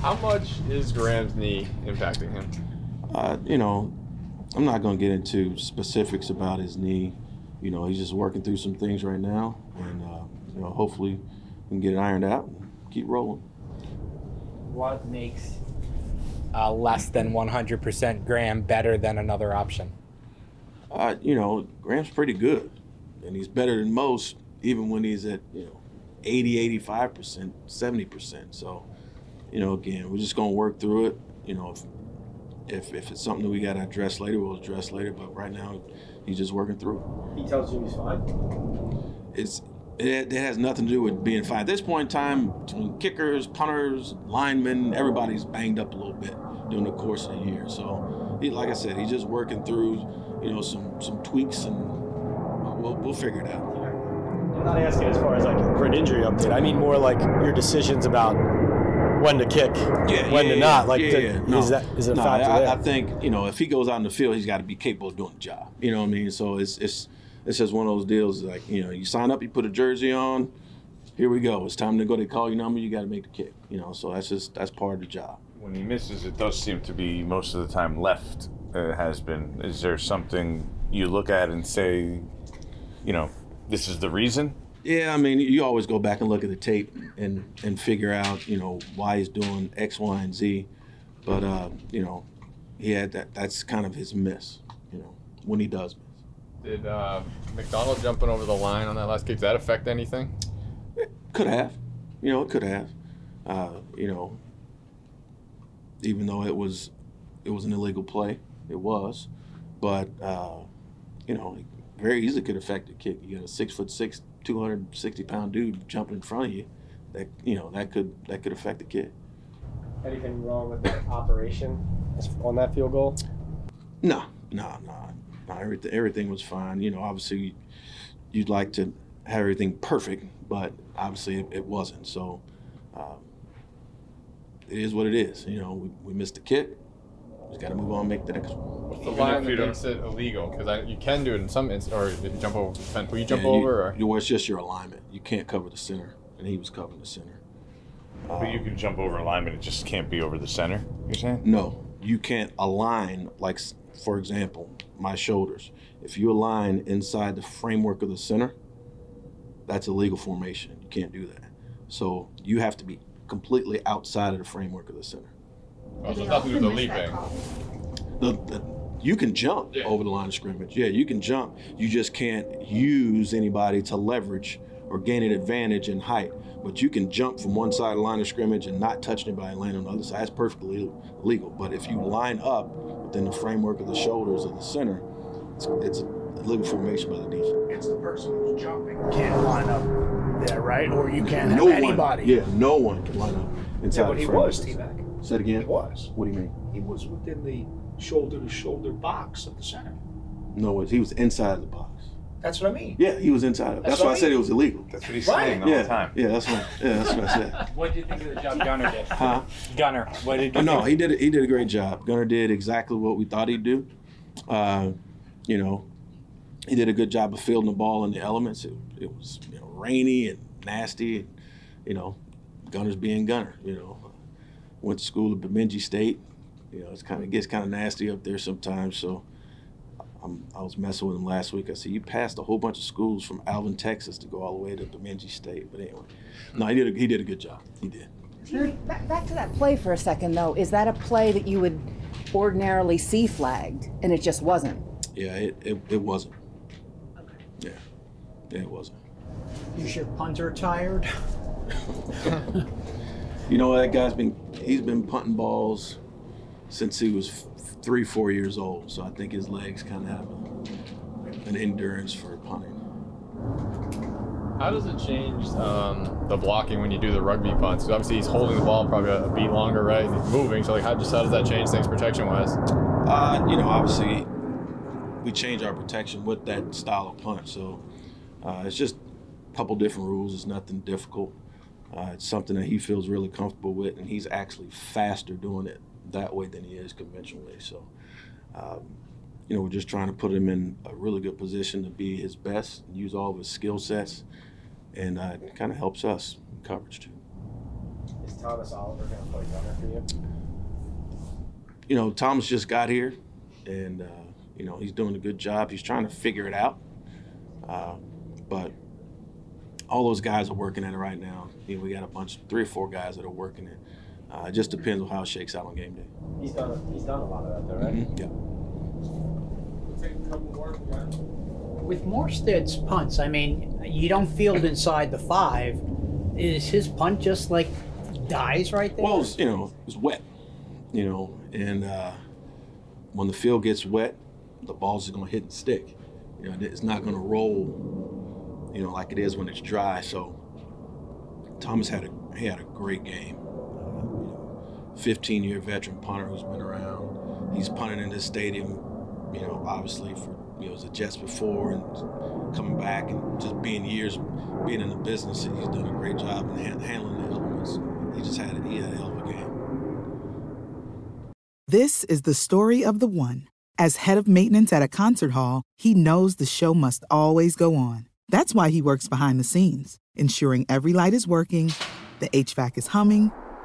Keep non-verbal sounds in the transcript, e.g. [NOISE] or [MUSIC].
How much is Graham's knee impacting him? Uh, you know, I'm not going to get into specifics about his knee. You know, he's just working through some things right now, and uh, you know, hopefully, we can get it ironed out and keep rolling. What makes uh, less than 100% Graham better than another option? Uh, you know, Graham's pretty good, and he's better than most, even when he's at you know 80, 85 percent, 70 percent. So, you know, again, we're just gonna work through it. You know, if if, if it's something that we gotta address later, we'll address later. But right now, he's just working through. He tells you he's fine. It's it, it has nothing to do with being fine. At this point in time, between kickers, punters, linemen, everybody's banged up a little bit during the course of the year. So, he, like I said, he's just working through, you know, some some tweaks, and uh, we'll we'll figure it out. I'm not asking as far as like for an injury update. I mean more like your decisions about when to kick, Yeah, when yeah, to not. Like, yeah, the- yeah. No. is that is it a no, factor I, there? I think you know if he goes out in the field, he's got to be capable of doing the job. You know what I mean? So it's it's it's just one of those deals. Like you know, you sign up, you put a jersey on. Here we go. It's time to go. They call your number. You got to make the kick. You know, so that's just that's part of the job. When he misses, it does seem to be most of the time left. Uh, has been. Is there something you look at and say, you know, this is the reason? Yeah, I mean, you always go back and look at the tape and and figure out you know why he's doing X, Y, and Z. But uh, you know, he had that. That's kind of his miss. You know, when he does miss. Did uh, McDonald jumping over the line on that last kick, does that affect anything? It could have, you know, it could have. Uh, you know, even though it was, it was an illegal play, it was, but uh, you know, it very easily could affect the kick. You got a six foot six, two hundred sixty pound dude jumping in front of you, that you know that could that could affect the kick. Anything wrong with the operation on that field goal? No, no, no, no. Everything everything was fine. You know, obviously, you'd like to have everything perfect, but obviously it, it wasn't. So. Um, it is what it is. You know, we, we missed the kick. Just got to move on, make the next one. What's the line that makes it illegal? Because you can do it in some instances, or if you jump over, depend- will you jump Yeah, you- over? or? you- well, it's just your alignment. You can't cover the center, and he was covering the center. But you can jump over alignment. It just can't be over the center. You're saying? No, you can't align. Like, for example, my shoulders. If you align inside the framework of the center, that's a legal formation. You can't do that. So you have to be completely outside of the framework of the center. Oh, so nothing to do with the leaping. the, the you can jump Yeah. over the line of scrimmage. Yeah, you can jump. You just can't use anybody to leverage or gain an advantage in height. But you can jump from one side of the line of scrimmage and not touch anybody and land on the other side. That's perfectly legal. But if you line up within the framework of the shoulders of the center, it's, it's a legal formation by the defense. It's the person who's jumping can't line up there, right? Or you can't have no anybody. One, yeah, no one can line up inside Yeah, but the he framework. was T-Mac. Say it again. He was. What do you mean? He was within the shoulder-to-shoulder box of the center. No, he was inside the box. That's what I mean. Yeah, he was inside. That's, That's why what I I said mean. it was illegal. That's what he's Right. saying all yeah, the time. yeah, that's what. Yeah, that's what I said. [LAUGHS] What did you think of the job Gunner did? Huh? Gunner, what did you Oh, no, think? he did. He did a great job. Gunner did exactly what we thought he'd do. Uh, you know, he did a good job of fielding the ball in the elements. It, it was you know rainy and nasty. And, you know, Gunner's being Gunner. You know, went to school at Bemidji State. You know, it's kind of gets kind of nasty up there sometimes. So. I'm, I was messing with him last week. I said, "You passed a whole bunch of schools from Alvin, Texas, to go all the way to Bemidji State." But anyway, no, he did. A, he did a good job. He did. Back, back to that play for a second, though. Is that a play that you would ordinarily see flagged, and it just wasn't? Yeah, it, it, it wasn't. Yeah, yeah, it wasn't. Is your punter tired? [LAUGHS] You know that guy's been he's been punting balls since he was three, four years old. So I think his legs kind of have a, an endurance for punting. How does it change um, the blocking when you do the rugby punts? 'Cause obviously he's holding the ball probably a, a beat longer, right? And he's moving. So like, how just how does that change things protection wise? Uh, you know, obviously we change our protection with that style of punt. So uh, it's just a couple different rules. It's nothing difficult. Uh, it's something that he feels really comfortable with, and he's actually faster doing it that way than he is conventionally. So, um, you know, we're just trying to put him in a really good position to be his best, use all of his skill sets, and uh, it kind of helps us in coverage too. Is Thomas Oliver going to play gunner for you? You know, Thomas just got here, and uh, you know he's doing a good job. He's trying to figure it out, uh, but all those guys are working at it right now. You know, we got a bunch, three or four guys that are working it. Uh, it just depends on how it shakes out on game day. He's done. He's done a lot of that, though, right? Yeah. With Morstead's punts, I mean, you don't field inside the five. Is his punt just like dies right there? Well, it's, you know, it's wet, you know, and uh, when the field gets wet, the balls are going to hit and stick. You know, it's not going to roll, you know, like it is when it's dry. So Thomas had a he had a great game. Uh, you know, 15 year veteran punter who's been around. He's punting in this stadium, you know, obviously for you know the Jets before and coming back and just being years being in the business. And He's done a great job in ha- handling the elements. He just had he had a hell of a game. This is the story of the one. As head of maintenance at a concert hall, he knows the show must always go on. That's why he works behind the scenes, ensuring every light is working, the HVAC is humming,